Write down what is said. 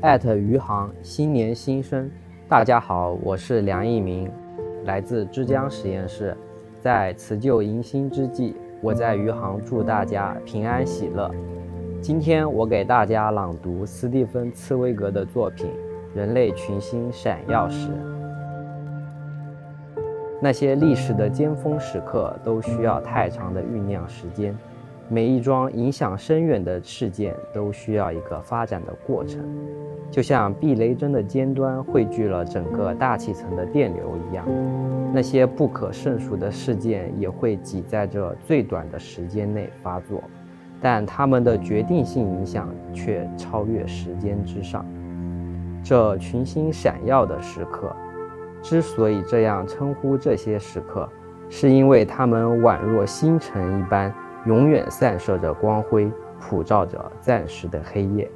艾特余杭新年新生，大家好，我是梁一鸣，来自枝江实验室。在辞旧迎新之际，我在余杭祝大家平安喜乐。今天我给大家朗读斯蒂芬·茨威格的作品《人类群星闪耀时》。那些历史的尖峰时刻都需要太长的酝酿时间。每一桩影响深远的事件都需要一个发展的过程，就像避雷针的尖端汇聚了整个大气层的电流一样。那些不可胜数的事件也会挤在这最短的时间内发作，但它们的决定性影响却超越时间之上。这群星闪耀的时刻，之所以这样称呼这些时刻，是因为它们宛若星辰一般。永远散射着光辉，普照着暂时的黑夜。